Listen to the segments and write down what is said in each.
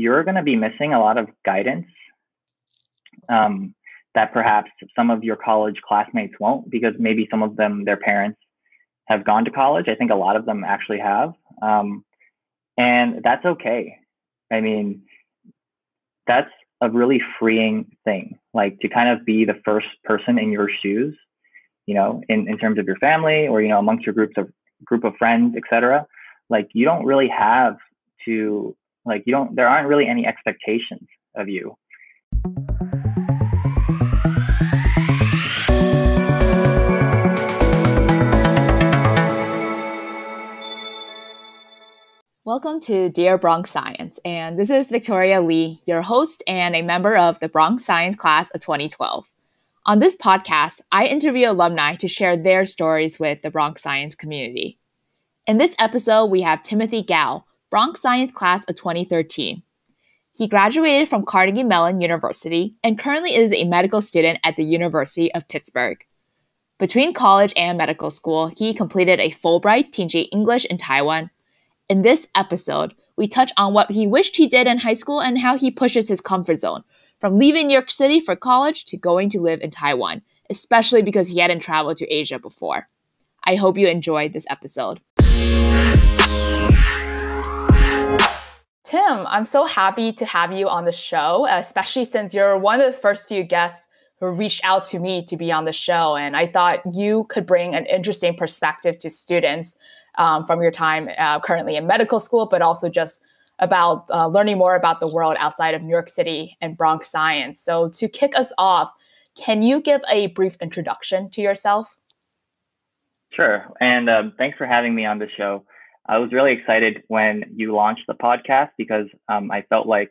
you're going to be missing a lot of guidance um, that perhaps some of your college classmates won't because maybe some of them, their parents have gone to college. I think a lot of them actually have. Um, and that's okay. I mean, that's a really freeing thing, like to kind of be the first person in your shoes, you know, in, in terms of your family or, you know, amongst your groups of group of friends, etc. Like you don't really have to like you don't there aren't really any expectations of you Welcome to Dear Bronx Science, and this is Victoria Lee, your host and a member of the Bronx Science class of 2012. On this podcast, I interview alumni to share their stories with the Bronx Science community. In this episode, we have Timothy Gao, Bronx Science class of 2013. He graduated from Carnegie Mellon University and currently is a medical student at the University of Pittsburgh. Between college and medical school, he completed a Fulbright teaching English in Taiwan. In this episode, we touch on what he wished he did in high school and how he pushes his comfort zone, from leaving New York City for college to going to live in Taiwan, especially because he hadn't traveled to Asia before. I hope you enjoyed this episode. Tim, I'm so happy to have you on the show, especially since you're one of the first few guests who reached out to me to be on the show. And I thought you could bring an interesting perspective to students um, from your time uh, currently in medical school, but also just about uh, learning more about the world outside of New York City and Bronx science. So, to kick us off, can you give a brief introduction to yourself? Sure. And um, thanks for having me on the show. I was really excited when you launched the podcast because um, I felt like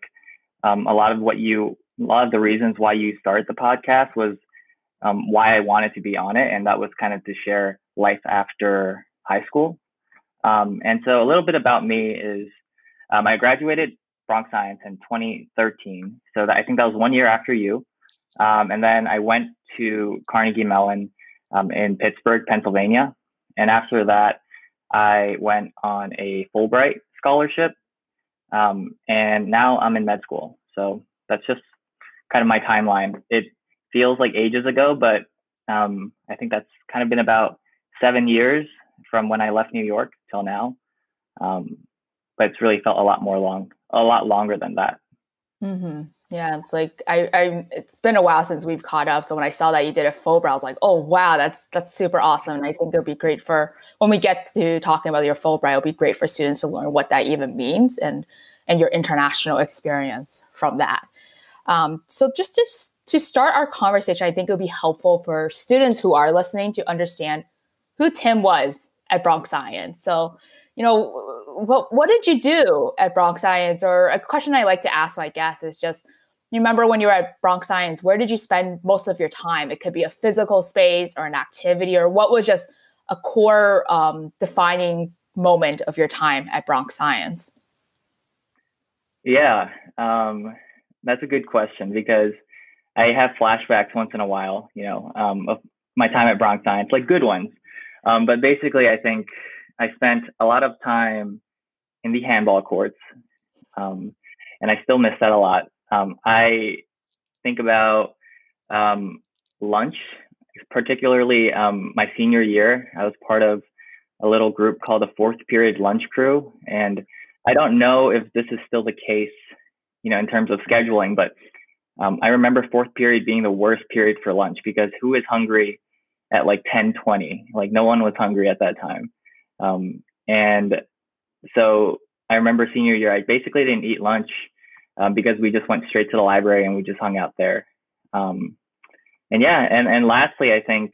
um, a lot of what you, a lot of the reasons why you started the podcast was um, why I wanted to be on it, and that was kind of to share life after high school. Um, and so a little bit about me is um, I graduated Bronx Science in 2013, so that I think that was one year after you, um, and then I went to Carnegie Mellon in Pittsburgh, Pennsylvania, and after that. I went on a Fulbright scholarship, um, and now I'm in med school. So that's just kind of my timeline. It feels like ages ago, but um, I think that's kind of been about seven years from when I left New York till now. Um, but it's really felt a lot more long, a lot longer than that. Mm-hmm. Yeah, it's like I, I it's been a while since we've caught up. So when I saw that you did a Fulbright, I was like, oh wow, that's that's super awesome. And I think it'll be great for when we get to talking about your Fulbright, it'll be great for students to learn what that even means and and your international experience from that. Um, so just to to start our conversation, I think it would be helpful for students who are listening to understand who Tim was at Bronx Science. So you know, what what did you do at Bronx Science? Or a question I like to ask my guests is just you remember when you were at Bronx Science, where did you spend most of your time? It could be a physical space or an activity, or what was just a core um, defining moment of your time at Bronx Science? Yeah, um, that's a good question because I have flashbacks once in a while, you know, um, of my time at Bronx Science, like good ones. Um, but basically, I think I spent a lot of time in the handball courts, um, and I still miss that a lot. Um, I think about um, lunch, particularly um, my senior year. I was part of a little group called the Fourth Period Lunch Crew, and I don't know if this is still the case, you know, in terms of scheduling, but um, I remember fourth period being the worst period for lunch because who is hungry at like 10, 20? Like no one was hungry at that time. Um, and so I remember senior year, I basically didn't eat lunch um, because we just went straight to the library and we just hung out there. Um, and yeah, and, and lastly, I think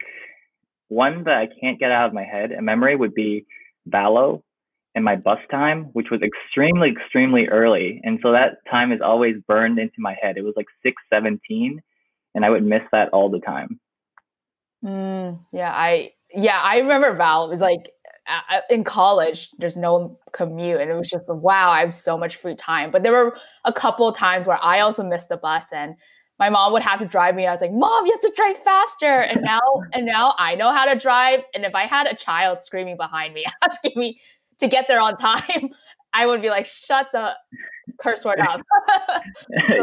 one that I can't get out of my head, a memory would be Valo and my bus time, which was extremely, extremely early. And so that time is always burned into my head. It was like 617 and I would miss that all the time. Mm, yeah, I yeah, I remember Val. It was like in college, there's no commute, and it was just wow, I have so much free time. But there were a couple times where I also missed the bus, and my mom would have to drive me. I was like, "Mom, you have to drive faster!" And now, and now I know how to drive. And if I had a child screaming behind me, asking me to get there on time, I would be like, shut the curse word up.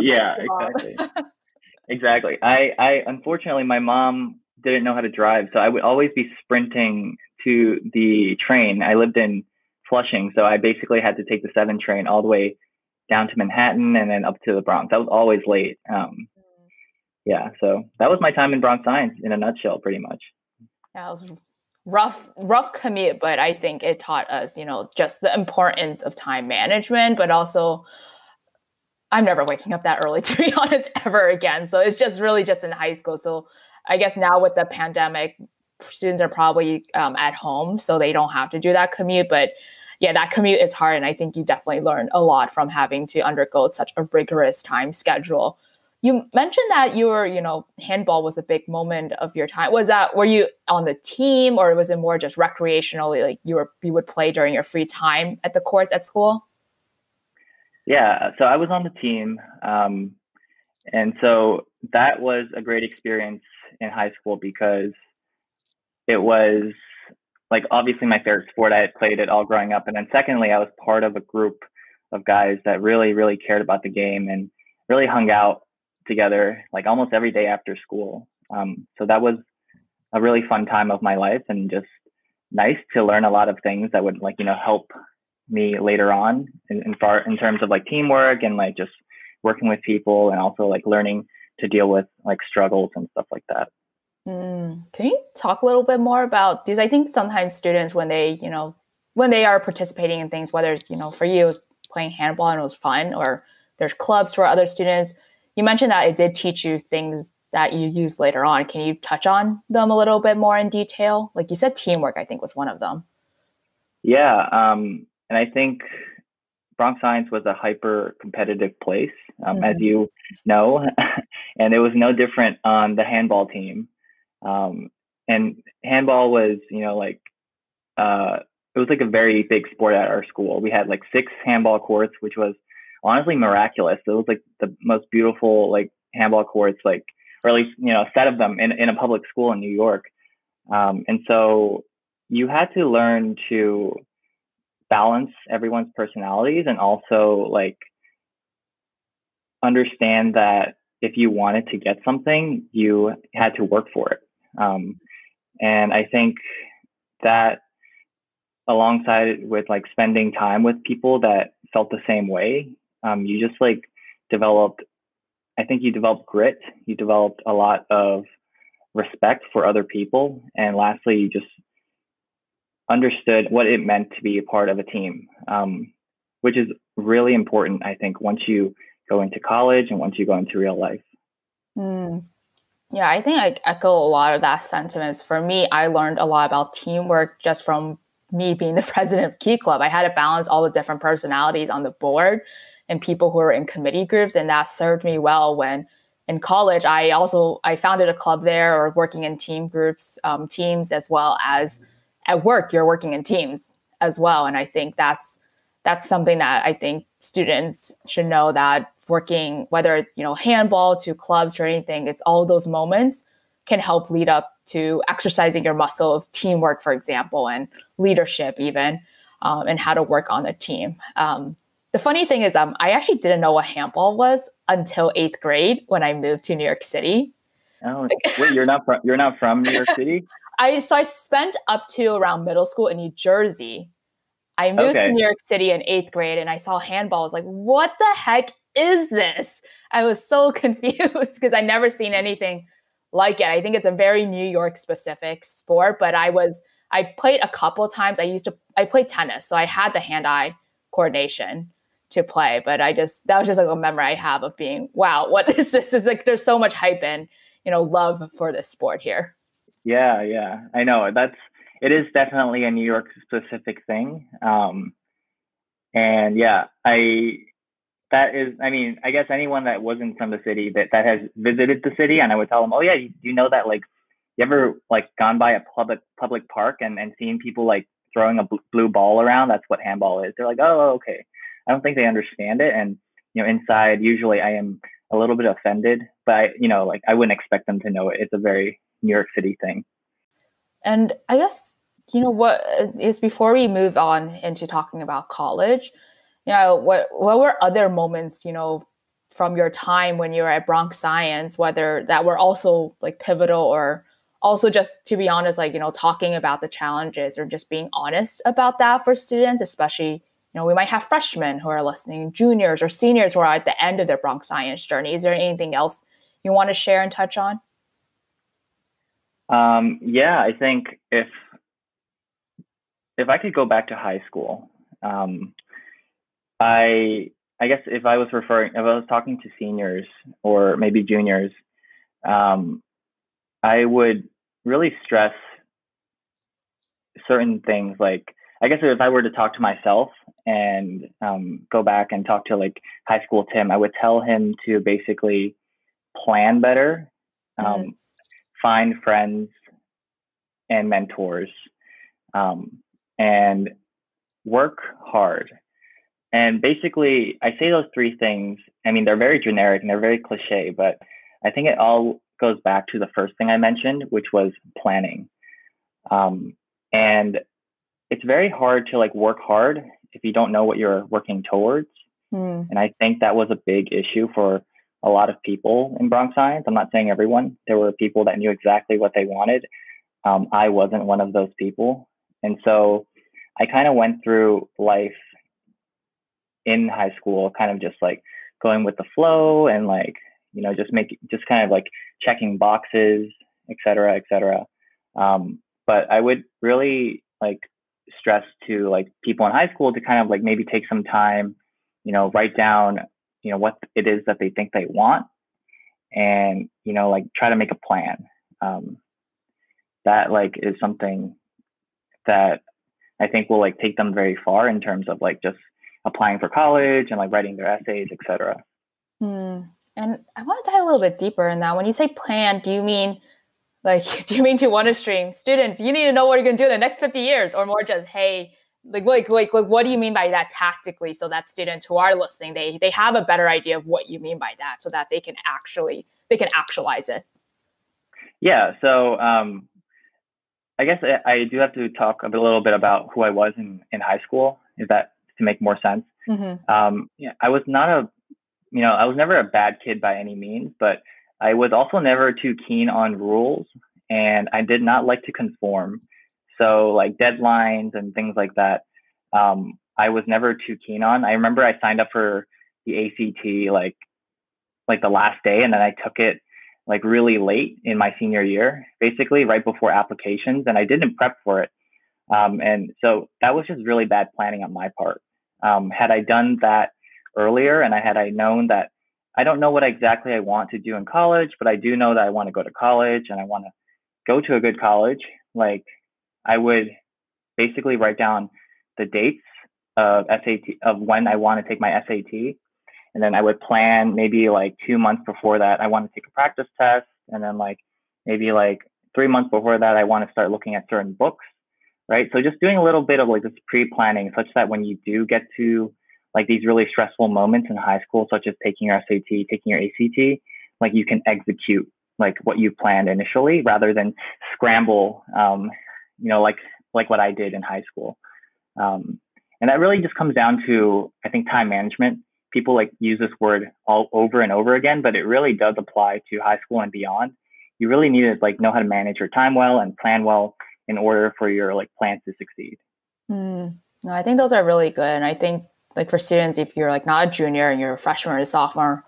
yeah, exactly. exactly. I, I unfortunately my mom didn't know how to drive, so I would always be sprinting to the train. I lived in Flushing, so I basically had to take the seven train all the way down to Manhattan and then up to the Bronx. I was always late. Um, mm. yeah, so that was my time in Bronx Science in a nutshell, pretty much. That was rough, rough commute, but I think it taught us, you know, just the importance of time management, but also I'm never waking up that early to be honest ever again. So it's just really just in high school. So I guess now with the pandemic, students are probably um, at home, so they don't have to do that commute. But yeah, that commute is hard, and I think you definitely learn a lot from having to undergo such a rigorous time schedule. You mentioned that you were, you know, handball was a big moment of your time. Was that were you on the team, or was it more just recreationally, like you were you would play during your free time at the courts at school? Yeah, so I was on the team, um, and so that was a great experience in high school because it was like obviously my favorite sport. I had played it all growing up, and then secondly, I was part of a group of guys that really, really cared about the game and really hung out together like almost every day after school. Um, so that was a really fun time of my life and just nice to learn a lot of things that would like you know help me later on in, in far in terms of like teamwork and like just working with people and also like learning to deal with like struggles and stuff like that. Mm. Can you talk a little bit more about these? I think sometimes students, when they, you know, when they are participating in things, whether it's, you know, for you, it was playing handball and it was fun, or there's clubs for other students. You mentioned that it did teach you things that you use later on. Can you touch on them a little bit more in detail? Like you said, teamwork, I think, was one of them. Yeah. Um, and I think Bronx Science was a hyper competitive place, um, mm-hmm. as you know, and it was no different on the handball team. Um, and handball was, you know, like, uh, it was like a very big sport at our school. We had like six handball courts, which was honestly miraculous. It was like the most beautiful, like, handball courts, like, or at least, you know, a set of them in, in a public school in New York. Um, and so you had to learn to balance everyone's personalities and also like understand that if you wanted to get something, you had to work for it. Um, and I think that alongside with like spending time with people that felt the same way, um, you just like developed, I think you developed grit, you developed a lot of respect for other people. And lastly, you just understood what it meant to be a part of a team, um, which is really important, I think, once you go into college and once you go into real life. Mm. Yeah, I think I echo a lot of that sentiments. For me, I learned a lot about teamwork just from me being the president of Key Club. I had to balance all the different personalities on the board and people who were in committee groups, and that served me well when in college i also i founded a club there or working in team groups um, teams as well as at work you're working in teams as well and i think that's that's something that i think students should know that working whether you know handball to clubs or anything it's all those moments can help lead up to exercising your muscle of teamwork for example and leadership even um, and how to work on a team um, the funny thing is um, i actually didn't know what handball was until eighth grade when i moved to new york city oh wait you're not from you're not from new york city i so i spent up to around middle school in new jersey I moved okay. to New York City in eighth grade and I saw handball. I was like, what the heck is this? I was so confused because I never seen anything like it. I think it's a very New York specific sport, but I was I played a couple times. I used to I played tennis, so I had the hand-eye coordination to play, but I just that was just like a memory I have of being, wow, what is this? Is like there's so much hype and, you know, love for this sport here. Yeah, yeah. I know. That's it is definitely a New York specific thing. Um and yeah, I that is, I mean, I guess anyone that wasn't from the city that that has visited the city, and I would tell them, oh yeah, you, you know that like, you ever like gone by a public public park and and seen people like throwing a blue ball around? That's what handball is. They're like, oh, oh okay. I don't think they understand it, and you know, inside usually I am a little bit offended, but I, you know, like I wouldn't expect them to know it. It's a very New York City thing. And I guess you know what uh, is before we move on into talking about college yeah, what what were other moments, you know, from your time when you were at Bronx Science, whether that were also like pivotal or also just to be honest, like, you know, talking about the challenges or just being honest about that for students, especially, you know, we might have freshmen who are listening, juniors or seniors who are at the end of their Bronx Science journey. Is there anything else you want to share and touch on? Um, yeah, I think if if I could go back to high school, um, I I guess if I was referring, if I was talking to seniors or maybe juniors, um, I would really stress certain things. Like, I guess if I were to talk to myself and um, go back and talk to like high school Tim, I would tell him to basically plan better, um, mm-hmm. find friends and mentors, um, and work hard. And basically, I say those three things. I mean, they're very generic and they're very cliche, but I think it all goes back to the first thing I mentioned, which was planning. Um, and it's very hard to like work hard if you don't know what you're working towards. Mm. And I think that was a big issue for a lot of people in Bronx Science. I'm not saying everyone. There were people that knew exactly what they wanted. Um, I wasn't one of those people. And so I kind of went through life in high school, kind of just like going with the flow and like, you know, just make just kind of like checking boxes, et cetera, et cetera. Um, but I would really like stress to like people in high school to kind of like maybe take some time, you know, write down, you know, what it is that they think they want and, you know, like try to make a plan. Um, that like is something that I think will like take them very far in terms of like just applying for college and like writing their essays, etc. Hmm. And I want to dive a little bit deeper in that. When you say plan, do you mean like do you mean to one stream students? You need to know what you're going to do in the next 50 years, or more just hey, like like like like what do you mean by that tactically? So that students who are listening, they they have a better idea of what you mean by that, so that they can actually they can actualize it. Yeah. So um, I guess I, I do have to talk a, bit, a little bit about who I was in in high school. Is that to make more sense? Mm-hmm. Um, yeah, I was not a, you know, I was never a bad kid by any means, but I was also never too keen on rules, and I did not like to conform. So like deadlines and things like that, um, I was never too keen on. I remember I signed up for the ACT like like the last day, and then I took it like really late in my senior year, basically right before applications, and I didn't prep for it. Um, and so that was just really bad planning on my part. Um, had I done that earlier, and I had I known that I don't know what exactly I want to do in college, but I do know that I want to go to college and I want to go to a good college. Like I would basically write down the dates of SAT of when I want to take my SAT and then I would plan maybe like two months before that, I want to take a practice test. And then like maybe like three months before that, I want to start looking at certain books. Right. So just doing a little bit of like this pre planning such that when you do get to like these really stressful moments in high school, such as taking your SAT, taking your ACT, like you can execute like what you planned initially rather than scramble, um, you know, like, like what I did in high school. Um, and that really just comes down to, I think, time management people like use this word all over and over again, but it really does apply to high school and beyond. You really need to like know how to manage your time well and plan well in order for your like plans to succeed. Mm. No, I think those are really good. And I think like for students, if you're like not a junior and you're a freshman or a sophomore,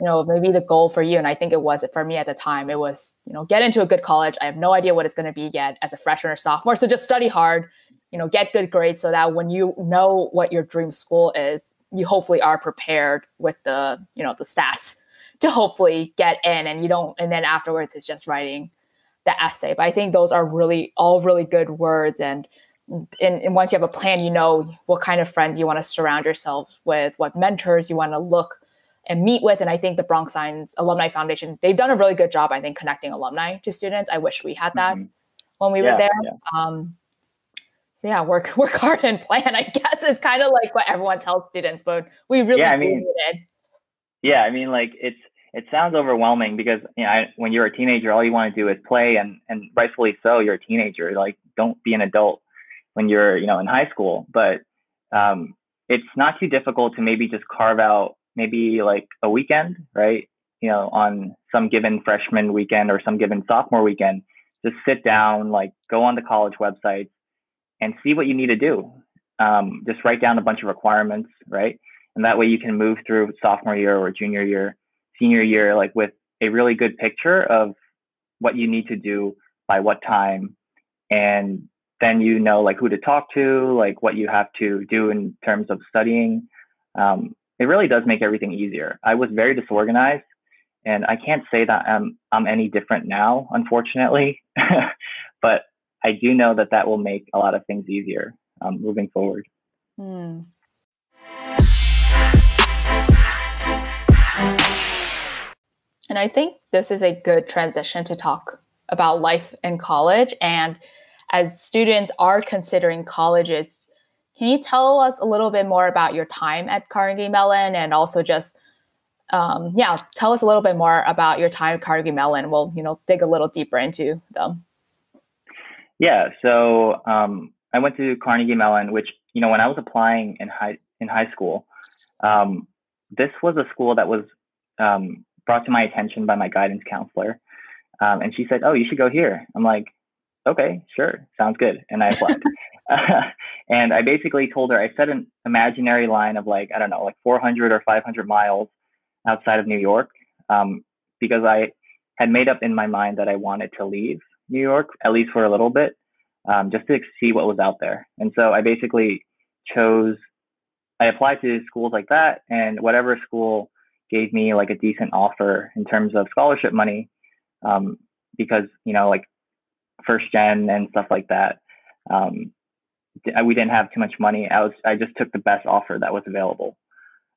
you know, maybe the goal for you, and I think it was for me at the time, it was, you know, get into a good college. I have no idea what it's going to be yet as a freshman or sophomore. So just study hard, you know, get good grades so that when you know what your dream school is, you hopefully are prepared with the you know the stats to hopefully get in and you don't and then afterwards it's just writing the essay but i think those are really all really good words and and, and once you have a plan you know what kind of friends you want to surround yourself with what mentors you want to look and meet with and i think the bronx science alumni foundation they've done a really good job i think connecting alumni to students i wish we had that mm-hmm. when we yeah, were there yeah. um, so yeah, work work hard and plan. I guess is kind of like what everyone tells students, but we really yeah, I mean, yeah, I mean, like it's it sounds overwhelming because you know I, when you're a teenager, all you want to do is play, and and rightfully so. You're a teenager, like don't be an adult when you're you know in high school. But um, it's not too difficult to maybe just carve out maybe like a weekend, right? You know, on some given freshman weekend or some given sophomore weekend, just sit down, like go on the college website and see what you need to do. Um, just write down a bunch of requirements, right? And that way you can move through sophomore year or junior year, senior year, like with a really good picture of what you need to do by what time. And then you know like who to talk to, like what you have to do in terms of studying. Um, it really does make everything easier. I was very disorganized and I can't say that I'm, I'm any different now, unfortunately, but I do know that that will make a lot of things easier um, moving forward. Hmm. And I think this is a good transition to talk about life in college. And as students are considering colleges, can you tell us a little bit more about your time at Carnegie Mellon and also just um, yeah, tell us a little bit more about your time at Carnegie Mellon. We'll, you know, dig a little deeper into them. Yeah, so um, I went to Carnegie Mellon, which you know, when I was applying in high in high school, um, this was a school that was um, brought to my attention by my guidance counselor, um, and she said, "Oh, you should go here." I'm like, "Okay, sure, sounds good," and I applied. and I basically told her I set an imaginary line of like I don't know, like 400 or 500 miles outside of New York um, because I had made up in my mind that I wanted to leave New York, at least for a little bit, um, just to see what was out there. And so I basically chose, I applied to schools like that, and whatever school gave me like a decent offer in terms of scholarship money, um, because, you know, like first gen and stuff like that. Um, we didn't have too much money. I was, I just took the best offer that was available.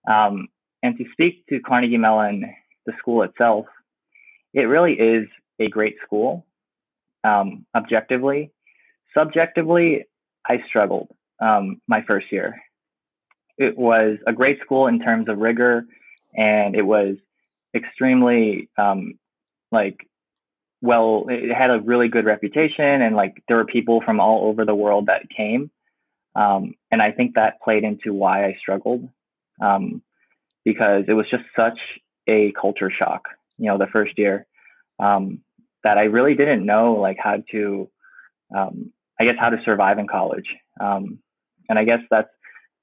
Um, and to speak to Carnegie Mellon, the school itself, it really is a great school, um, objectively. Subjectively, I struggled um, my first year. It was a great school in terms of rigor, and it was extremely um, like well it had a really good reputation and like there were people from all over the world that came um, and i think that played into why i struggled um, because it was just such a culture shock, you know, the first year, um, that I really didn't know like how to, um, I guess, how to survive in college. Um, and I guess that's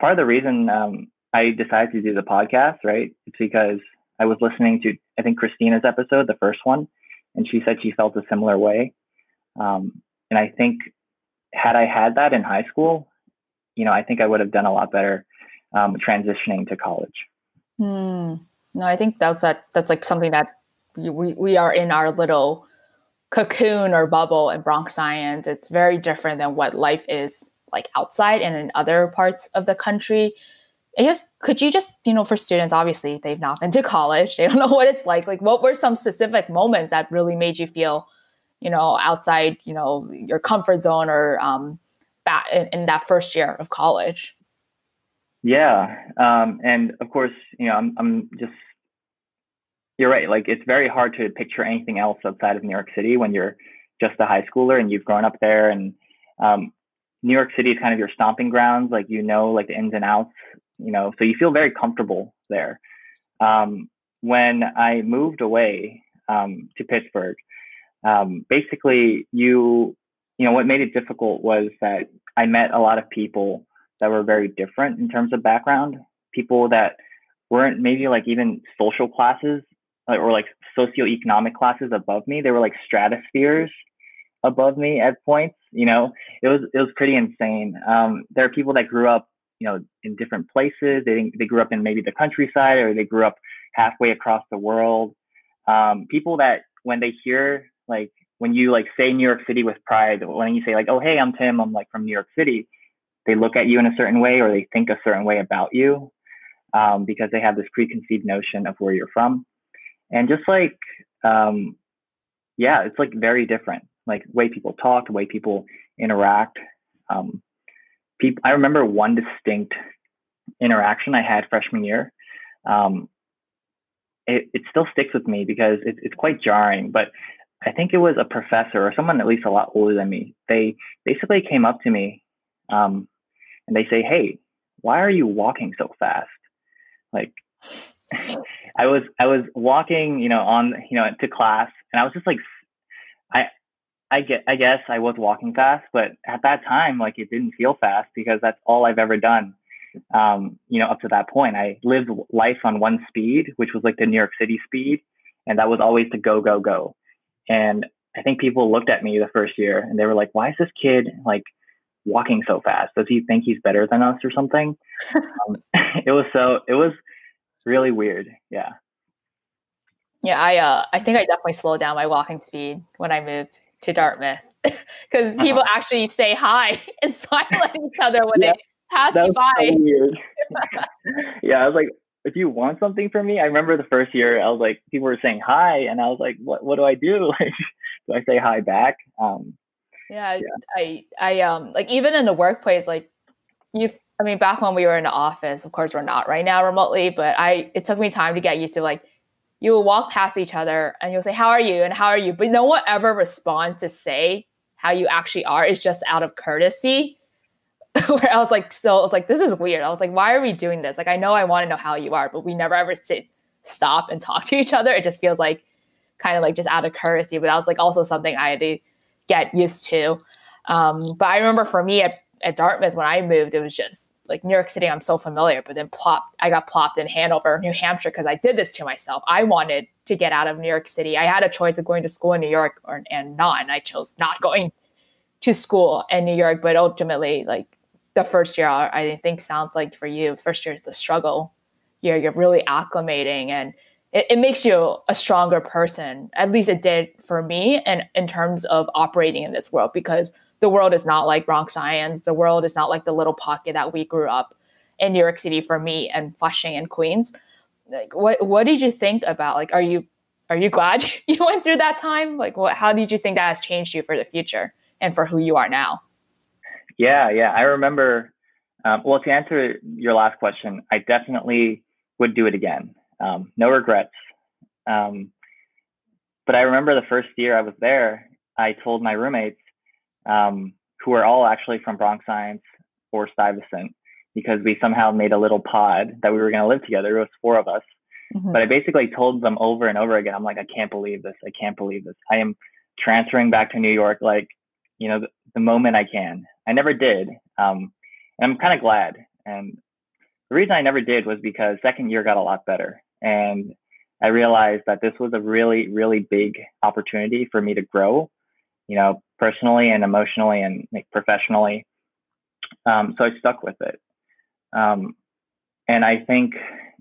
part of the reason um, I decided to do the podcast, right? It's because I was listening to, I think, Christina's episode, the first one, and she said she felt a similar way. Um, and I think had I had that in high school, you know, I think I would have done a lot better um, transitioning to college. Hmm. No, I think that's that. That's like something that we we are in our little cocoon or bubble in Bronx science. It's very different than what life is like outside and in other parts of the country. I guess could you just you know for students obviously they've not been to college they don't know what it's like like what were some specific moments that really made you feel you know outside you know your comfort zone or um that in, in that first year of college yeah, um, and of course, you know, I'm, I'm just you're right. Like it's very hard to picture anything else outside of New York City when you're just a high schooler and you've grown up there. And um, New York City is kind of your stomping grounds. Like you know, like the ins and outs. You know, so you feel very comfortable there. Um, when I moved away um, to Pittsburgh, um, basically you you know what made it difficult was that I met a lot of people that were very different in terms of background. People that weren't maybe like even social classes or like socioeconomic classes above me. They were like stratospheres above me at points. You know, it was it was pretty insane. Um, there are people that grew up, you know, in different places. They they grew up in maybe the countryside or they grew up halfway across the world. Um, people that when they hear like when you like say New York City with pride, when you say like, oh hey, I'm Tim, I'm like from New York City they look at you in a certain way or they think a certain way about you um, because they have this preconceived notion of where you're from. And just like, um, yeah, it's like very different, like way people talk, the way people interact. Um, people, I remember one distinct interaction I had freshman year. Um, it, it still sticks with me because it, it's quite jarring, but I think it was a professor or someone at least a lot older than me. They basically came up to me um, and they say, hey, why are you walking so fast? Like, I was I was walking, you know, on you know to class, and I was just like, I I get I guess I was walking fast, but at that time, like it didn't feel fast because that's all I've ever done. Um, you know, up to that point, I lived life on one speed, which was like the New York City speed, and that was always to go go go. And I think people looked at me the first year and they were like, "Why is this kid like walking so fast? Does he think he's better than us or something?" um, it was so it was really weird. Yeah. Yeah, I uh, I think I definitely slowed down my walking speed when I moved to Dartmouth because people uh-huh. actually say hi and smile at each other when yeah, they pass me by. So weird. yeah, I was like, if you want something from me, I remember the first year I was like, people were saying hi, and I was like, what What do I do? Like, do I say hi back? Um, yeah, yeah, I I um like even in the workplace, like you. I mean, back when we were in the office, of course, we're not right now remotely, but I it took me time to get used to like you will walk past each other and you'll say, How are you? and how are you? But no one ever responds to say how you actually are. It's just out of courtesy. Where I was like, so I was like, this is weird. I was like, why are we doing this? Like, I know I want to know how you are, but we never ever sit, stop and talk to each other. It just feels like kind of like just out of courtesy. But that was like also something I had to get used to. Um, but I remember for me at, at Dartmouth when I moved, it was just like New York City, I'm so familiar, but then plop, I got plopped in Hanover, New Hampshire, because I did this to myself. I wanted to get out of New York City. I had a choice of going to school in New York or and not, and I chose not going to school in New York. But ultimately, like the first year, I think sounds like for you, first year is the struggle year. You're really acclimating, and it, it makes you a stronger person. At least it did for me, and in terms of operating in this world, because the world is not like Bronx Science. The world is not like the little pocket that we grew up in New York City for me and Flushing and Queens. Like, what what did you think about? Like, are you are you glad you went through that time? Like, what how did you think that has changed you for the future and for who you are now? Yeah, yeah, I remember. Um, well, to answer your last question, I definitely would do it again. Um, no regrets. Um, but I remember the first year I was there, I told my roommates, um, who are all actually from Bronx Science or Stuyvesant, because we somehow made a little pod that we were going to live together. It was four of us. Mm-hmm. But I basically told them over and over again, I'm like, I can't believe this. I can't believe this. I am transferring back to New York, like, you know, the, the moment I can. I never did. Um, and I'm kind of glad. And the reason I never did was because second year got a lot better. And I realized that this was a really, really big opportunity for me to grow you know, personally and emotionally and like, professionally. Um, so I stuck with it. Um, and I think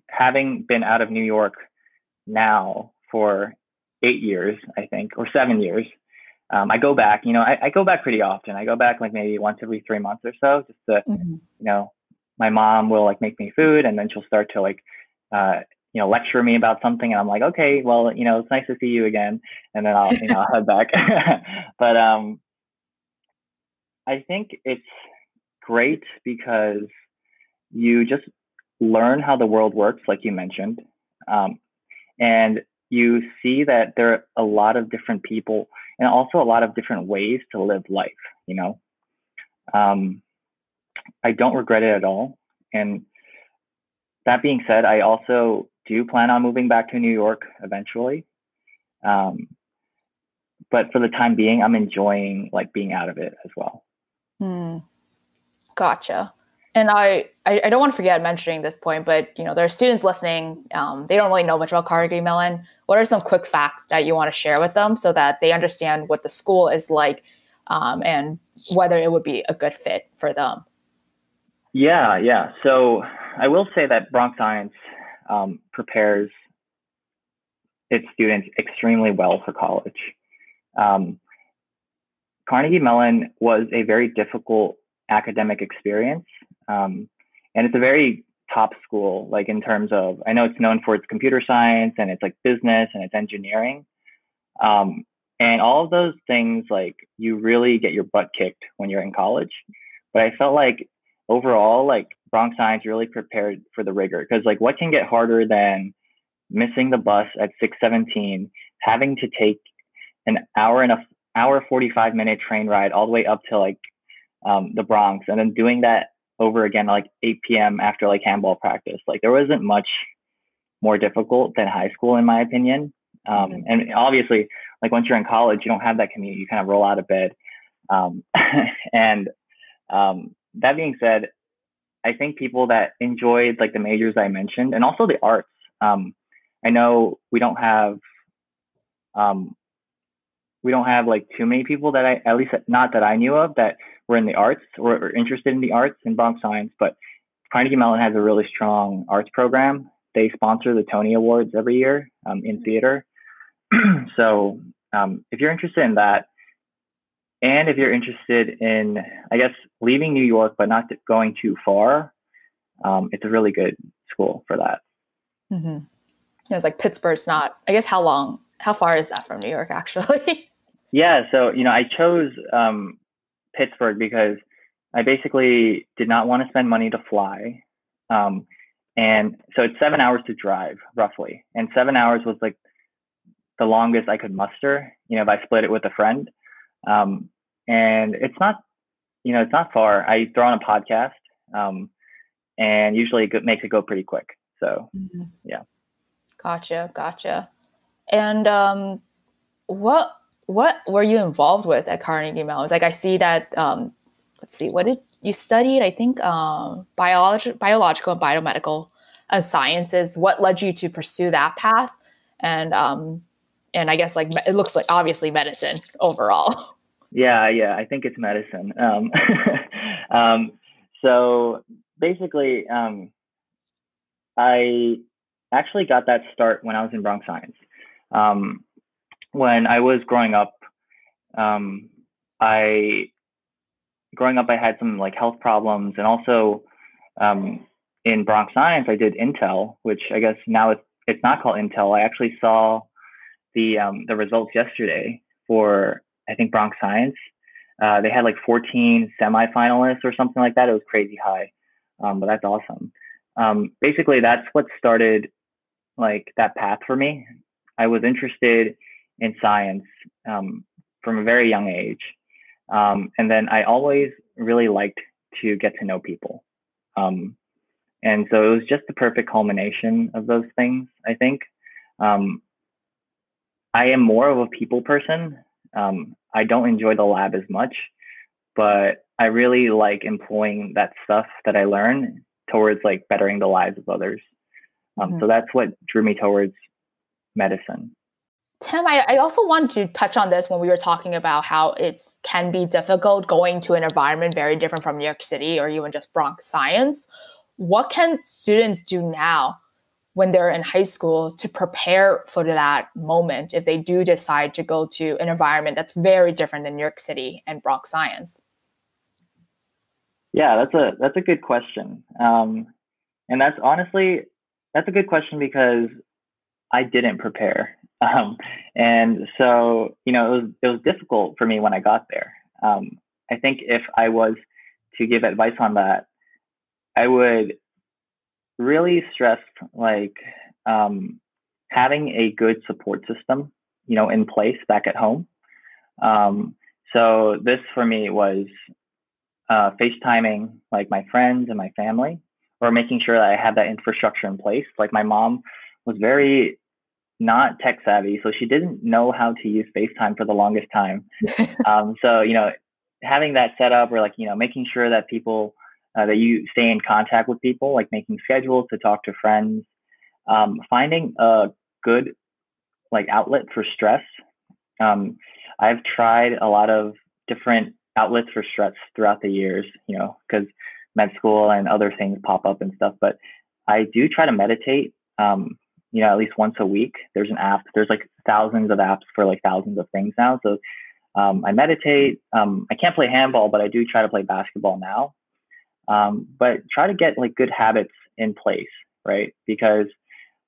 having been out of New York now for eight years, I think, or seven years, um, I go back, you know, I, I, go back pretty often. I go back like maybe once every three months or so, just to, mm-hmm. you know, my mom will like make me food and then she'll start to like, uh, you know, lecture me about something, and I'm like, okay, well, you know, it's nice to see you again, and then I'll, you know, head back. but um, I think it's great because you just learn how the world works, like you mentioned, um, and you see that there are a lot of different people and also a lot of different ways to live life. You know, um, I don't regret it at all, and that being said, I also do you plan on moving back to New York eventually. Um, but for the time being, I'm enjoying like being out of it as well. Hmm. Gotcha. And I, I, I, don't want to forget mentioning this point, but you know, there are students listening. Um, they don't really know much about Carnegie Mellon. What are some quick facts that you want to share with them so that they understand what the school is like um, and whether it would be a good fit for them? Yeah, yeah. So I will say that Bronx Science um, prepares its students extremely well for college. Um, Carnegie Mellon was a very difficult academic experience, um, and it's a very top school. Like in terms of, I know it's known for its computer science and it's like business and it's engineering, um, and all of those things. Like you really get your butt kicked when you're in college. But I felt like overall, like Bronx Science really prepared for the rigor because like what can get harder than missing the bus at 617, having to take an hour and a hour 45 minute train ride all the way up to like um, the Bronx and then doing that over again like 8 p.m. after like handball practice. Like there wasn't much more difficult than high school, in my opinion. Um, mm-hmm. And obviously, like once you're in college, you don't have that commute. You kind of roll out of bed. Um, and um, that being said, I think people that enjoyed like the majors I mentioned and also the arts. Um, I know we don't have um, we don't have like too many people that I at least not that I knew of that were in the arts or, or interested in the arts in Bronx Science, but Carnegie Mellon has a really strong arts program. They sponsor the Tony Awards every year um, in theater. so um, if you're interested in that, and if you're interested in, I guess, leaving New York but not going too far, um, it's a really good school for that. Mm-hmm. It was like Pittsburgh's not. I guess how long? How far is that from New York, actually? yeah, so you know, I chose um, Pittsburgh because I basically did not want to spend money to fly, um, and so it's seven hours to drive roughly, and seven hours was like the longest I could muster. You know, if I split it with a friend, um, and it's not, you know, it's not far. I throw on a podcast, um, and usually it makes it go pretty quick. So, mm-hmm. yeah. Gotcha, gotcha. And um, what what were you involved with at Carnegie Mellon? Like I see that. Um, let's see, what did you studied? I think um, biology, biological and biomedical uh, sciences. What led you to pursue that path? And um, and I guess like it looks like obviously medicine overall. Yeah, yeah, I think it's medicine. Um, um, so basically, um, I actually got that start when I was in Bronx Science. Um, when I was growing up, um, I growing up I had some like health problems, and also um, in Bronx Science I did Intel, which I guess now it's it's not called Intel. I actually saw the the results yesterday for I think Bronx Science. Uh, they had like 14 semifinalists or something like that. It was crazy high, um, but that's awesome. Um, basically, that's what started like that path for me. I was interested in science um, from a very young age, um, and then I always really liked to get to know people. Um, and so it was just the perfect culmination of those things. I think. Um, I am more of a people person. Um, I don't enjoy the lab as much, but I really like employing that stuff that I learn towards like bettering the lives of others. Um, mm-hmm. So that's what drew me towards medicine. Tim, I, I, also wanted to touch on this when we were talking about how it can be difficult going to an environment very different from New York City or even just Bronx science. What can students do now when they're in high school to prepare for that moment if they do decide to go to an environment that's very different than New York City and Bronx Science? Yeah, that's a that's a good question, um, and that's honestly that's a good question because I didn't prepare, um, and so you know it was it was difficult for me when I got there. Um, I think if I was to give advice on that, I would really stressed like um, having a good support system, you know, in place back at home. Um, so this for me was uh, FaceTiming like my friends and my family, or making sure that I had that infrastructure in place. Like my mom was very not tech savvy, so she didn't know how to use FaceTime for the longest time. um, so you know, having that set up, or like you know, making sure that people uh, that you stay in contact with people, like making schedules to talk to friends, um, finding a good like outlet for stress. Um, I've tried a lot of different outlets for stress throughout the years, you know, because med school and other things pop up and stuff. But I do try to meditate, um, you know, at least once a week. There's an app. There's like thousands of apps for like thousands of things now. So um, I meditate. Um, I can't play handball, but I do try to play basketball now. Um, but try to get like good habits in place, right? Because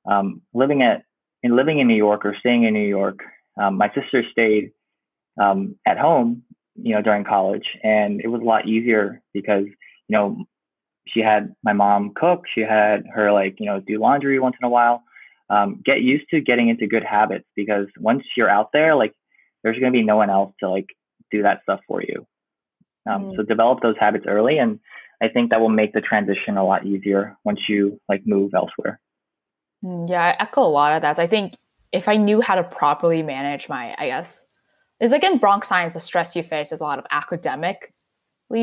um, living at in living in New York or staying in New York, um, my sister stayed um, at home, you know, during college, and it was a lot easier because you know she had my mom cook, she had her like you know do laundry once in a while. Um, get used to getting into good habits because once you're out there, like there's going to be no one else to like do that stuff for you. Um, mm. So develop those habits early, and I think that will make the transition a lot easier once you like move elsewhere. Mm, yeah, I echo a lot of that. I think if I knew how to properly manage my, I guess, it's like in Bronx Science, the stress you face is a lot of academically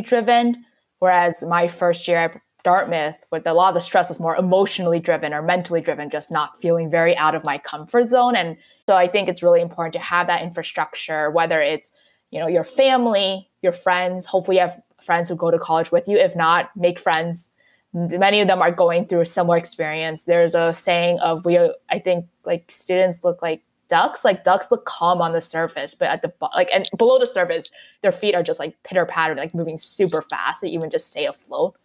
driven. Whereas my first year at Dartmouth, with a lot of the stress was more emotionally driven or mentally driven, just not feeling very out of my comfort zone. And so I think it's really important to have that infrastructure, whether it's you know your family, your friends. Hopefully, you have friends who go to college with you. If not, make friends. Many of them are going through a similar experience. There's a saying of we, I think, like students look like ducks. Like ducks look calm on the surface, but at the like and below the surface, their feet are just like pitter patter, like moving super fast to even just stay afloat.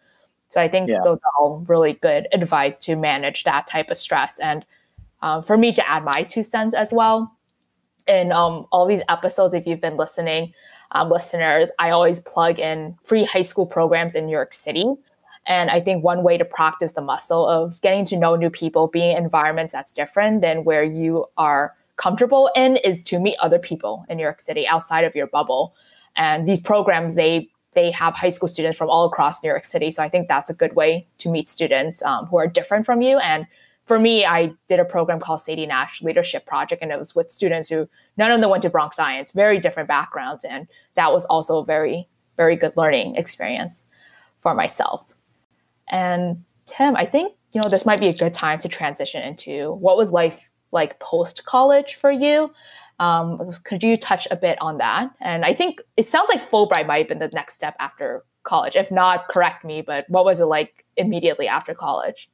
So I think yeah. those are all really good advice to manage that type of stress. And um, for me to add my two cents as well, in um, all these episodes, if you've been listening, um, listeners, I always plug in free high school programs in New York City. And I think one way to practice the muscle of getting to know new people, being in environments that's different than where you are comfortable in, is to meet other people in New York City outside of your bubble. And these programs, they they have high school students from all across New York City. So I think that's a good way to meet students um, who are different from you. And for me, I did a program called Sadie Nash Leadership Project, and it was with students who none of them went to Bronx Science, very different backgrounds. And that was also a very, very good learning experience for myself. And Tim, I think, you know, this might be a good time to transition into what was life like post college for you? Um, could you touch a bit on that? And I think it sounds like Fulbright might have been the next step after college. If not, correct me, but what was it like immediately after college?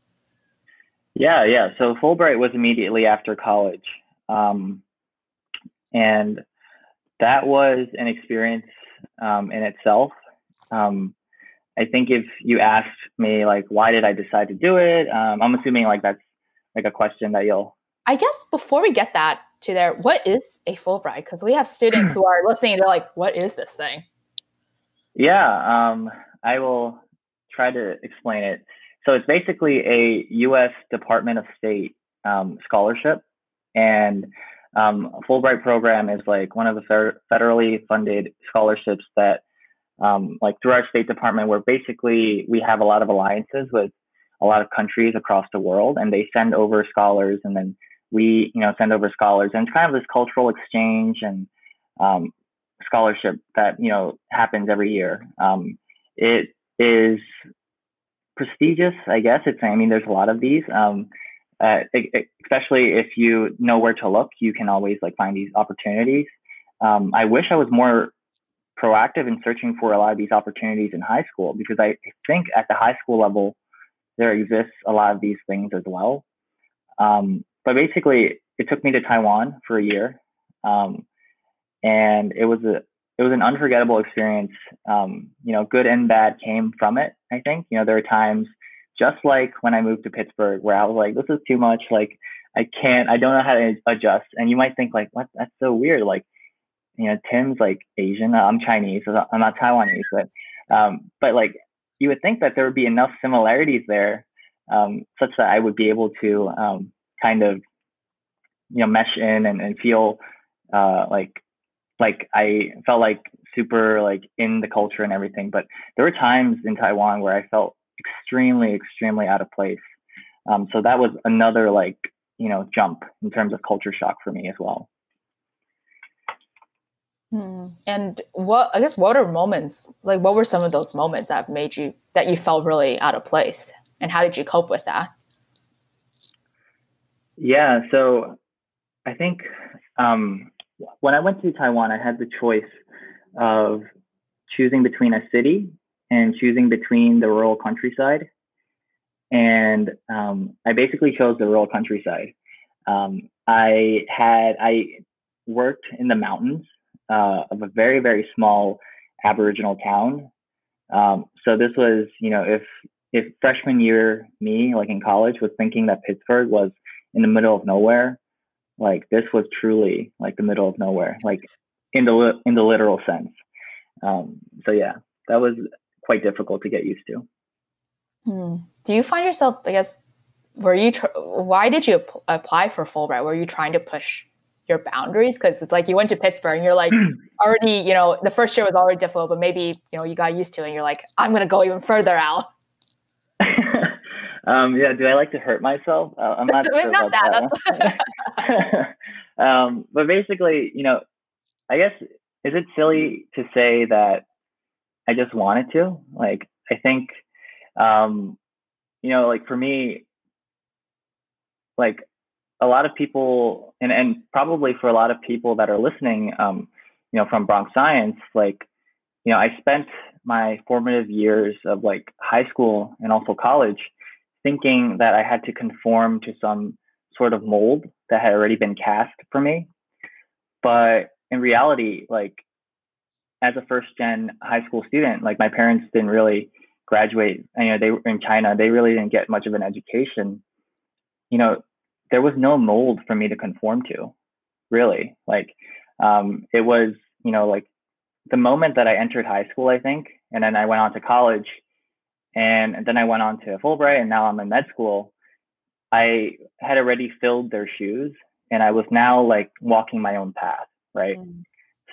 Yeah, yeah. So Fulbright was immediately after college. Um, and that was an experience um, in itself. Um, I think if you asked me, like, why did I decide to do it? Um, I'm assuming like that's like a question that you'll. I guess before we get that, to there. What is a Fulbright? Because we have students who are listening. They're like, "What is this thing?" Yeah, um, I will try to explain it. So it's basically a U.S. Department of State um, scholarship, and um, Fulbright program is like one of the federally funded scholarships that, um, like through our State Department, where basically we have a lot of alliances with a lot of countries across the world, and they send over scholars, and then we you know send over scholars and it's kind of this cultural exchange and um, scholarship that you know happens every year um, it is prestigious i guess. It's i mean there's a lot of these um, uh, especially if you know where to look you can always like find these opportunities. Um, i wish i was more proactive in searching for a lot of these opportunities in high school because i think at the high school level there exists a lot of these things as well. Um, but basically, it took me to Taiwan for a year, um, and it was a it was an unforgettable experience. Um, you know, good and bad came from it. I think you know there were times, just like when I moved to Pittsburgh, where I was like, this is too much. Like, I can't. I don't know how to adjust. And you might think like, what? That's so weird. Like, you know, Tim's like Asian. I'm Chinese. I'm not Taiwanese, but um, but like you would think that there would be enough similarities there um, such that I would be able to um, kind of you know mesh in and, and feel uh, like like I felt like super like in the culture and everything. But there were times in Taiwan where I felt extremely extremely out of place. Um, so that was another like you know jump in terms of culture shock for me as well. Hmm. And what I guess what are moments like what were some of those moments that made you that you felt really out of place and how did you cope with that? Yeah, so I think um, when I went to Taiwan, I had the choice of choosing between a city and choosing between the rural countryside. And um, I basically chose the rural countryside. Um, I had I worked in the mountains uh, of a very very small Aboriginal town. Um, so this was, you know, if if freshman year me, like in college, was thinking that Pittsburgh was in the middle of nowhere, like this was truly like the middle of nowhere, like in the in the literal sense. Um, so yeah, that was quite difficult to get used to. Hmm. Do you find yourself? I guess were you? Tr- why did you ap- apply for Fulbright? Were you trying to push your boundaries because it's like you went to Pittsburgh and you're like already, you know, the first year was already difficult, but maybe, you know, you got used to it and you're like, I'm going to go even further out. um, yeah. Do I like to hurt myself? Uh, I'm not sure not that. that. um, but basically, you know, I guess, is it silly to say that I just wanted to? Like, I think, um, you know, like for me, like a lot of people, and and probably for a lot of people that are listening, um, you know, from Bronx Science, like, you know, I spent my formative years of like high school and also college thinking that I had to conform to some sort of mold that had already been cast for me. But in reality, like as a first gen high school student, like my parents didn't really graduate. You know, they were in China. They really didn't get much of an education. You know, there was no mold for me to conform to, really. Like, um, it was, you know, like the moment that I entered high school, I think, and then I went on to college, and then I went on to Fulbright, and now I'm in med school. I had already filled their shoes, and I was now like walking my own path, right? Mm.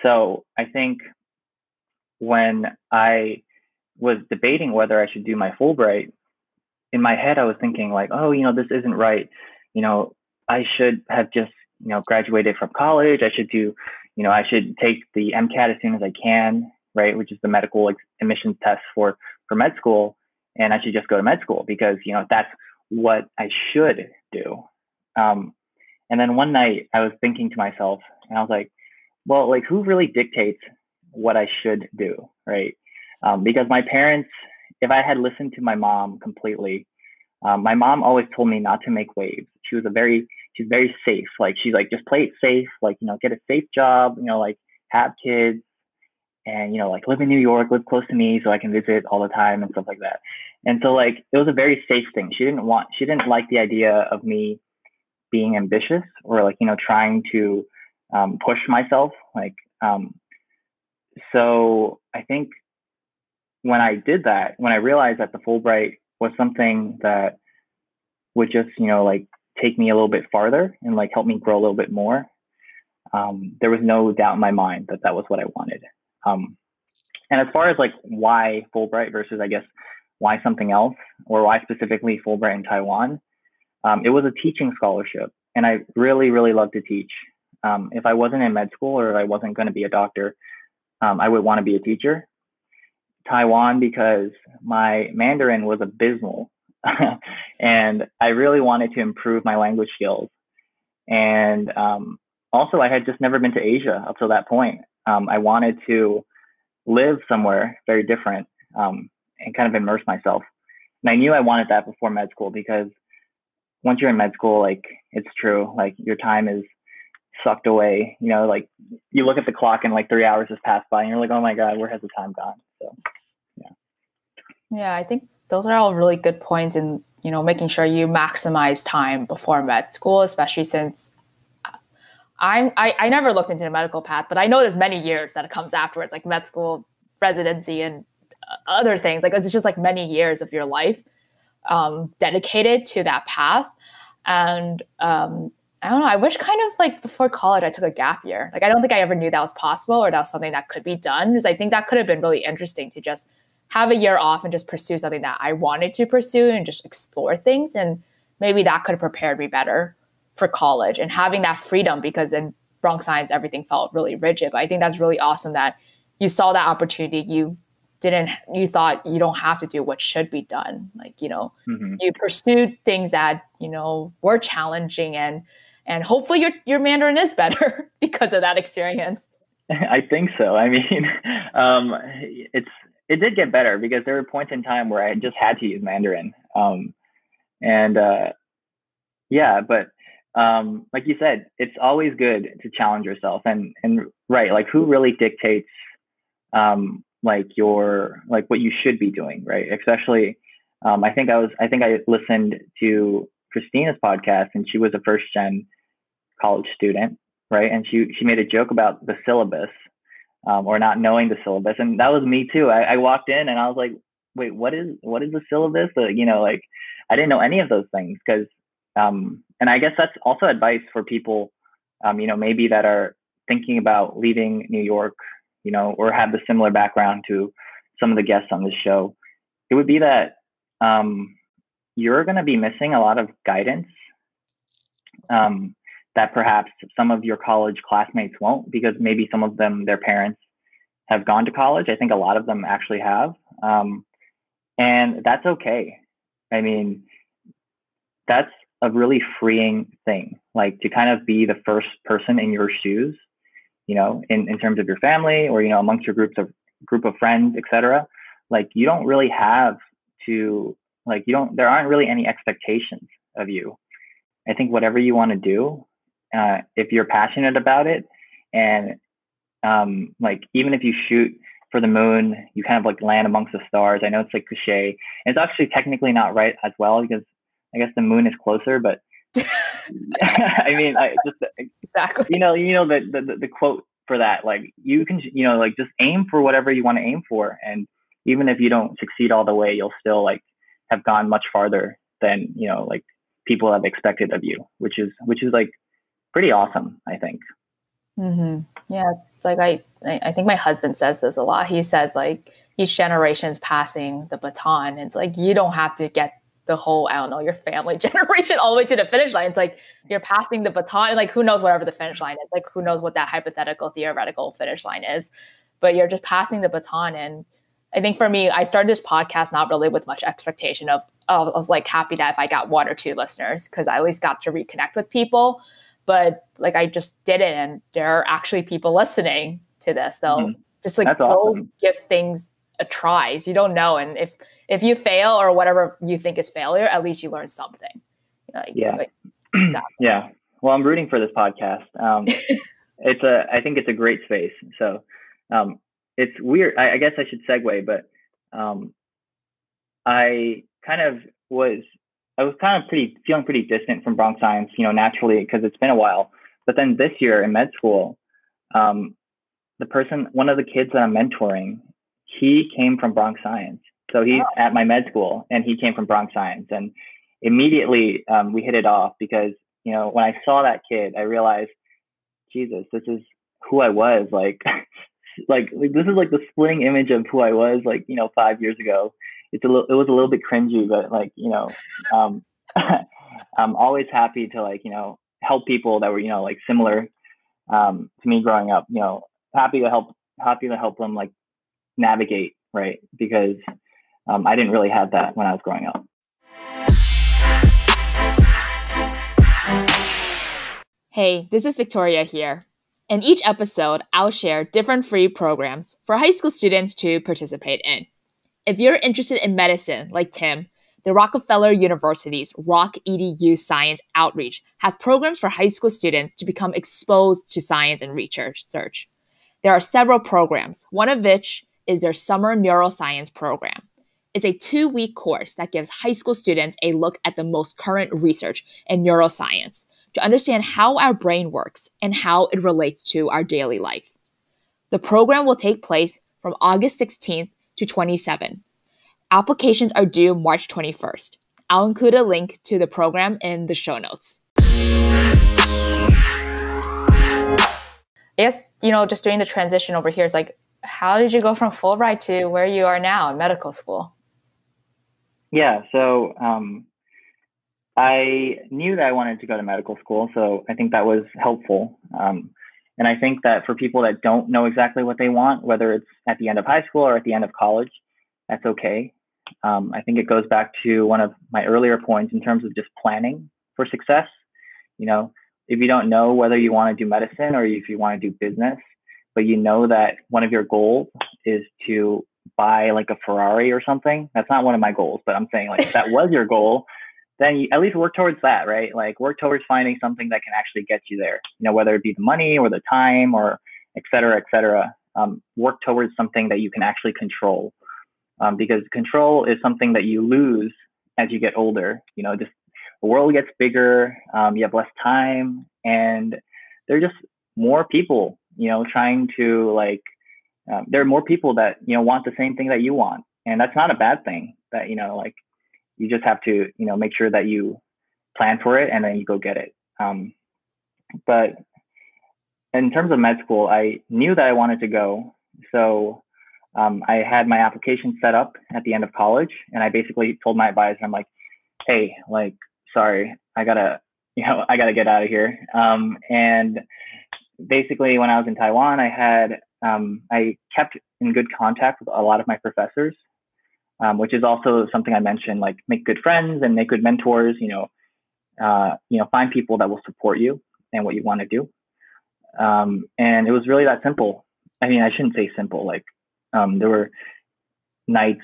So I think when I was debating whether I should do my Fulbright, in my head I was thinking like, oh, you know, this isn't right you know, I should have just, you know, graduated from college. I should do, you know, I should take the MCAT as soon as I can, right? Which is the medical admissions test for, for med school. And I should just go to med school because, you know, that's what I should do. Um, and then one night I was thinking to myself and I was like, well, like who really dictates what I should do, right? Um, because my parents, if I had listened to my mom completely, um, my mom always told me not to make waves. She was a very, she's very safe. Like she's like, just play it safe. Like, you know, get a safe job, you know, like have kids and, you know, like live in New York, live close to me so I can visit all the time and stuff like that. And so like, it was a very safe thing. She didn't want, she didn't like the idea of me being ambitious or like, you know, trying to um, push myself. Like, um, so I think when I did that, when I realized that the Fulbright was something that would just, you know, like take me a little bit farther and like help me grow a little bit more. Um, there was no doubt in my mind that that was what I wanted. Um, and as far as like why Fulbright versus, I guess, why something else or why specifically Fulbright in Taiwan, um, it was a teaching scholarship. And I really, really love to teach. Um, if I wasn't in med school or if I wasn't going to be a doctor, um, I would want to be a teacher. Taiwan because my Mandarin was abysmal. and I really wanted to improve my language skills. And um, also, I had just never been to Asia up to that point. Um, I wanted to live somewhere very different um, and kind of immerse myself. And I knew I wanted that before med school because once you're in med school, like it's true, like your time is sucked away. You know, like you look at the clock and like three hours has passed by, and you're like, oh my god, where has the time gone? So, yeah. Yeah, I think those are all really good points in you know making sure you maximize time before med school, especially since I'm I, I never looked into the medical path, but I know there's many years that it comes afterwards, like med school, residency, and uh, other things. Like it's just like many years of your life um, dedicated to that path. And um, I don't know. I wish kind of like before college, I took a gap year. Like I don't think I ever knew that was possible or that was something that could be done. Because I think that could have been really interesting to just have a year off and just pursue something that I wanted to pursue and just explore things. And maybe that could have prepared me better for college and having that freedom because in Bronx Science, everything felt really rigid. But I think that's really awesome that you saw that opportunity. You didn't, you thought you don't have to do what should be done. Like, you know, mm-hmm. you pursued things that, you know, were challenging and and hopefully your your Mandarin is better because of that experience. I think so. I mean, um, it's it did get better because there were points in time where I just had to use Mandarin, um, and uh, yeah, but um, like you said, it's always good to challenge yourself and and right, like who really dictates um, like your like what you should be doing, right? Especially, um, I think I was I think I listened to Christina's podcast, and she was a first gen college student, right? And she she made a joke about the syllabus um, or not knowing the syllabus, and that was me too. I, I walked in and I was like, wait, what is what is the syllabus? Uh, you know, like I didn't know any of those things because, um, and I guess that's also advice for people um, you know, maybe that are thinking about leaving New York, you know, or have the similar background to some of the guests on this show, it would be that um, you're going to be missing a lot of guidance um, that perhaps some of your college classmates won't, because maybe some of them, their parents have gone to college. I think a lot of them actually have. Um, and that's okay. I mean, that's a really freeing thing, like to kind of be the first person in your shoes, you know, in, in terms of your family or, you know, amongst your groups of group of friends, etc. Like you don't really have to like you don't there aren't really any expectations of you. I think whatever you want to do, uh, if you're passionate about it and um, like even if you shoot for the moon, you kind of like land amongst the stars. I know it's like cliche. And it's actually technically not right as well because I guess the moon is closer, but I mean, I just exactly. You know, you know the, the the quote for that. Like you can, you know, like just aim for whatever you want to aim for, and even if you don't succeed all the way, you'll still like have gone much farther than you know like people have expected of you, which is which is like pretty awesome. I think. Mm-hmm. Yeah, it's like I I think my husband says this a lot. He says like each generation is passing the baton. It's like you don't have to get the whole I don't know your family generation all the way to the finish line. It's like you're passing the baton. and Like who knows whatever the finish line is. Like who knows what that hypothetical theoretical finish line is. But you're just passing the baton. And I think for me, I started this podcast not really with much expectation of. Oh, I was like happy that if I got one or two listeners because I at least got to reconnect with people but like I just did it and there are actually people listening to this. So mm-hmm. just like That's go awesome. give things a try. You don't know. And if if you fail or whatever you think is failure, at least you learn something. Like, yeah. Like, exactly. yeah. Well, I'm rooting for this podcast. Um, it's a, I think it's a great space. So, um, it's weird. I, I, guess I should segue, but, um, I kind of was I was kind of pretty feeling pretty distant from Bronx Science, you know, naturally because it's been a while. But then this year in med school, um, the person, one of the kids that I'm mentoring, he came from Bronx Science. So he's oh. at my med school, and he came from Bronx Science, and immediately um, we hit it off because you know when I saw that kid, I realized, Jesus, this is who I was. Like, like, this is like the splitting image of who I was, like you know, five years ago it's a little it was a little bit cringy, but like you know, um, I'm always happy to like you know help people that were you know like similar um, to me growing up. You know, happy to help happy to help them like navigate right because um, I didn't really have that when I was growing up. Hey, this is Victoria here. In each episode, I'll share different free programs for high school students to participate in. If you're interested in medicine, like Tim, the Rockefeller University's Rock EDU Science Outreach has programs for high school students to become exposed to science and research. There are several programs, one of which is their Summer Neuroscience program. It's a two week course that gives high school students a look at the most current research in neuroscience to understand how our brain works and how it relates to our daily life. The program will take place from August 16th to 27. Applications are due March 21st. I'll include a link to the program in the show notes. I guess, you know, just doing the transition over here is like, how did you go from Fulbright to where you are now in medical school? Yeah, so um, I knew that I wanted to go to medical school, so I think that was helpful. Um, and I think that for people that don't know exactly what they want, whether it's at the end of high school or at the end of college, that's okay. Um, I think it goes back to one of my earlier points in terms of just planning for success. You know, if you don't know whether you want to do medicine or if you want to do business, but you know that one of your goals is to buy like a Ferrari or something, that's not one of my goals, but I'm saying like if that was your goal, then you at least work towards that, right? Like work towards finding something that can actually get you there, you know, whether it be the money or the time or et cetera, et cetera. Um, work towards something that you can actually control. Um, because control is something that you lose as you get older. You know, just the world gets bigger, um, you have less time, and there are just more people, you know, trying to like, um, there are more people that, you know, want the same thing that you want. And that's not a bad thing that, you know, like you just have to you know make sure that you plan for it and then you go get it um, but in terms of med school, I knew that I wanted to go. So um, I had my application set up at the end of college, and I basically told my advisor, I'm like, hey, like, sorry, I gotta, you know, I gotta get out of here. Um, and basically, when I was in Taiwan, I had, um, I kept in good contact with a lot of my professors, um, which is also something I mentioned, like make good friends and make good mentors. You know, uh, you know, find people that will support you and what you want to do. Um, and it was really that simple. I mean, I shouldn't say simple. Like, um, there were nights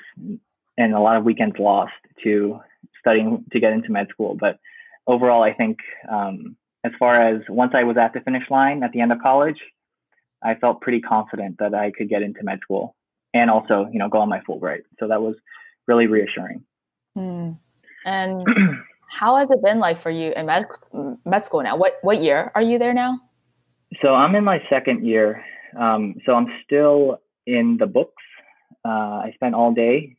and a lot of weekends lost to studying to get into med school. But overall, I think um, as far as once I was at the finish line at the end of college, I felt pretty confident that I could get into med school and also, you know, go on my Fulbright. So that was really reassuring. Mm. And how has it been like for you in med, med school now? What what year are you there now? So I'm in my second year. Um, so I'm still in the books. Uh, I spent all day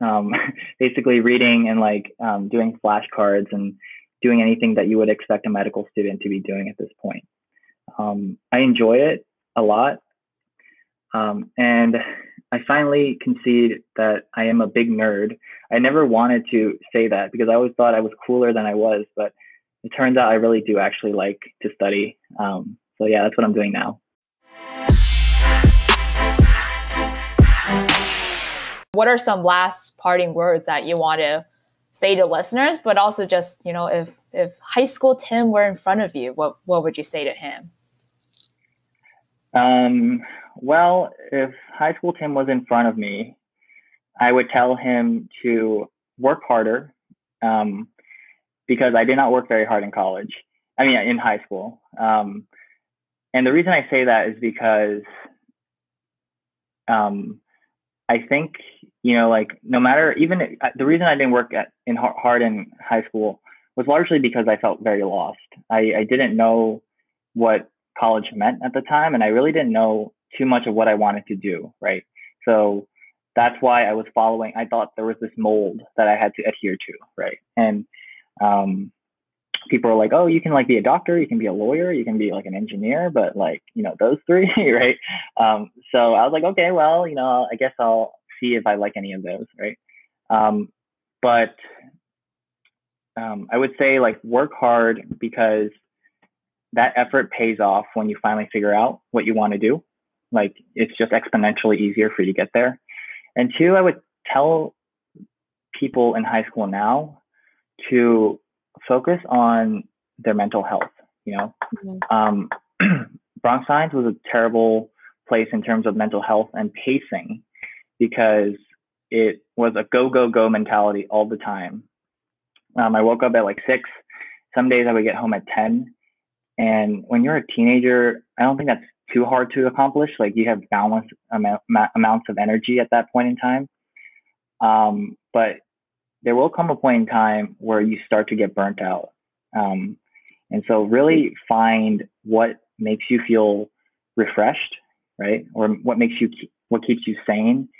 um, basically reading and like um, doing flashcards and doing anything that you would expect a medical student to be doing at this point. Um, I enjoy it a lot. Um, and I finally concede that I am a big nerd. I never wanted to say that because I always thought I was cooler than I was, but it turns out I really do actually like to study. Um, so yeah, that's what I'm doing now. What are some last parting words that you want to say to listeners, but also just, you know, if if high school Tim were in front of you, what what would you say to him? Um, well, if high school Tim was in front of me, I would tell him to work harder um, because I did not work very hard in college. I mean, in high school. Um, and the reason I say that is because um, I think you know, like no matter even the reason I didn't work at in hard in high school was largely because I felt very lost. I, I didn't know what college meant at the time, and I really didn't know too much of what I wanted to do. Right, so that's why I was following. I thought there was this mold that I had to adhere to. Right, and um, people are like, oh, you can like be a doctor, you can be a lawyer, you can be like an engineer, but like, you know, those three, right? Um, so I was like, okay, well, you know, I guess I'll see if I like any of those, right? Um, but um, I would say like work hard because that effort pays off when you finally figure out what you want to do. Like it's just exponentially easier for you to get there. And two, I would tell people in high school now to focus on their mental health. You know, mm-hmm. um, Bronx Science was a terrible place in terms of mental health and pacing because it was a go go go mentality all the time. Um, I woke up at like six. Some days I would get home at ten. And when you're a teenager, I don't think that's too hard to accomplish. Like you have balanced amount, amounts of energy at that point in time. Um, but there will come a point in time where you start to get burnt out. Um, and so really find what makes you feel refreshed, right? Or what makes you, what keeps you sane.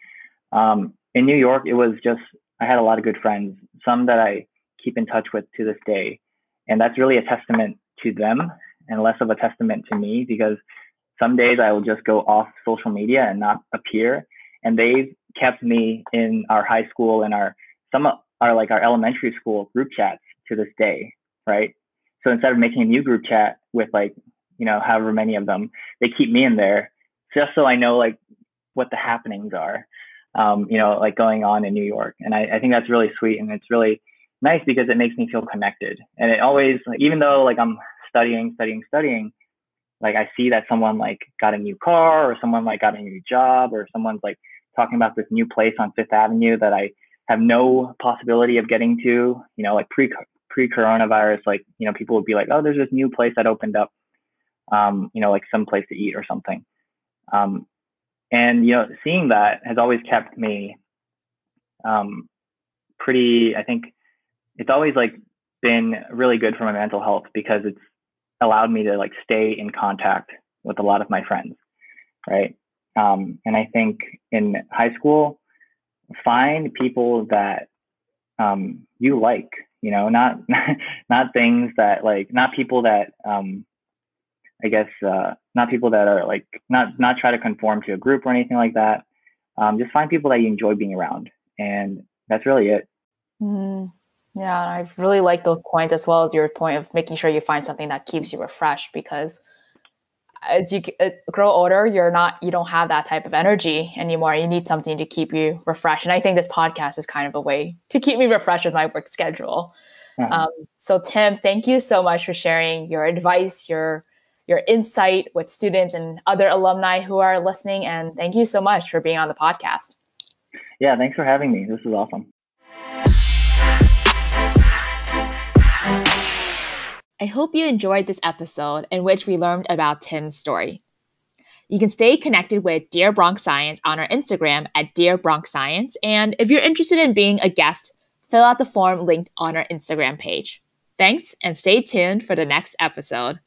Um, in New York, it was just, I had a lot of good friends, some that I keep in touch with to this day. And that's really a testament to them and less of a testament to me because some days I will just go off social media and not appear. And they've kept me in our high school and our, some are like our elementary school group chats to this day, right? So instead of making a new group chat with like, you know, however many of them, they keep me in there just so I know like what the happenings are, um, you know, like going on in New York. And I, I think that's really sweet and it's really nice because it makes me feel connected. And it always, even though like I'm studying, studying, studying, like I see that someone like got a new car or someone like got a new job or someone's like talking about this new place on Fifth Avenue that I have no possibility of getting to, you know, like pre pre coronavirus, like, you know, people would be like, oh, there's this new place that opened up, um, you know, like some place to eat or something. Um, and, you know, seeing that has always kept me um, pretty, I think it's always like been really good for my mental health because it's allowed me to like stay in contact with a lot of my friends. Right. Um, and I think in high school, find people that um, you like, you know, not not things that like not people that um, I guess uh, not people that are like not not try to conform to a group or anything like that. Um, just find people that you enjoy being around, and that's really it. Mm, yeah, I really like those points as well as your point of making sure you find something that keeps you refreshed because as you uh, grow older, you're not you don't have that type of energy anymore. You need something to keep you refreshed, and I think this podcast is kind of a way to keep me refreshed with my work schedule. Um, so, Tim, thank you so much for sharing your advice, your your insight with students and other alumni who are listening, and thank you so much for being on the podcast. Yeah, thanks for having me. This is awesome. I hope you enjoyed this episode in which we learned about Tim's story. You can stay connected with Dear Bronx Science on our Instagram at Dear Bronx Science, and if you're interested in being a guest, fill out the form linked on our Instagram page. Thanks, and stay tuned for the next episode.